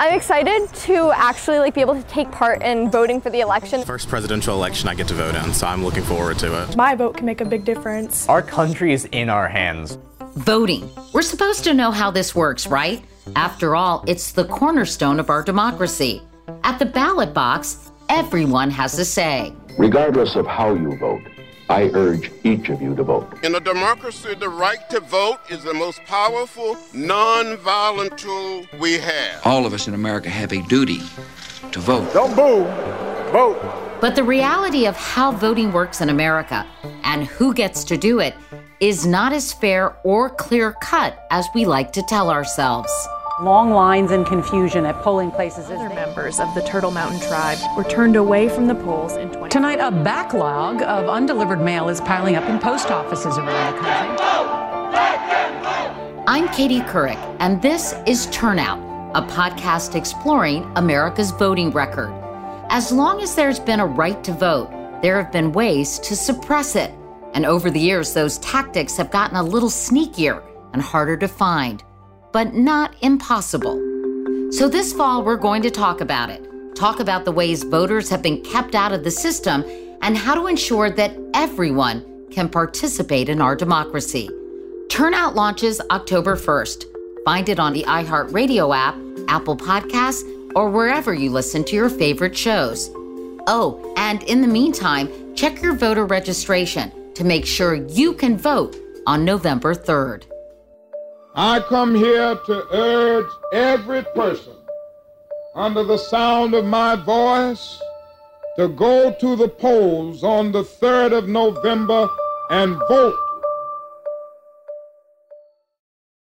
I'm excited to actually like be able to take part in voting for the election. First presidential election I get to vote in, so I'm looking forward to it. My vote can make a big difference. Our country is in our hands. Voting. We're supposed to know how this works, right? After all, it's the cornerstone of our democracy. At the ballot box, everyone has a say. Regardless of how you vote, I urge each of you to vote. In a democracy, the right to vote is the most powerful, non-violent tool we have. All of us in America have a duty to vote. Don't boo, vote. But the reality of how voting works in America and who gets to do it is not as fair or clear cut as we like to tell ourselves. Long lines and confusion at polling places. Other members of the Turtle Mountain tribe were turned away from the polls in 20. Tonight, a backlog of undelivered mail is piling up in post offices around the country. I'm Katie Couric, and this is Turnout, a podcast exploring America's voting record. As long as there's been a right to vote, there have been ways to suppress it. And over the years, those tactics have gotten a little sneakier and harder to find but not impossible. So this fall, we're going to talk about it. Talk about the ways voters have been kept out of the system and how to ensure that everyone can participate in our democracy. Turnout launches October 1st. Find it on the iHeartRadio app, Apple Podcasts, or wherever you listen to your favorite shows. Oh, and in the meantime, check your voter registration to make sure you can vote on November 3rd. I come here to urge every person under the sound of my voice to go to the polls on the 3rd of November and vote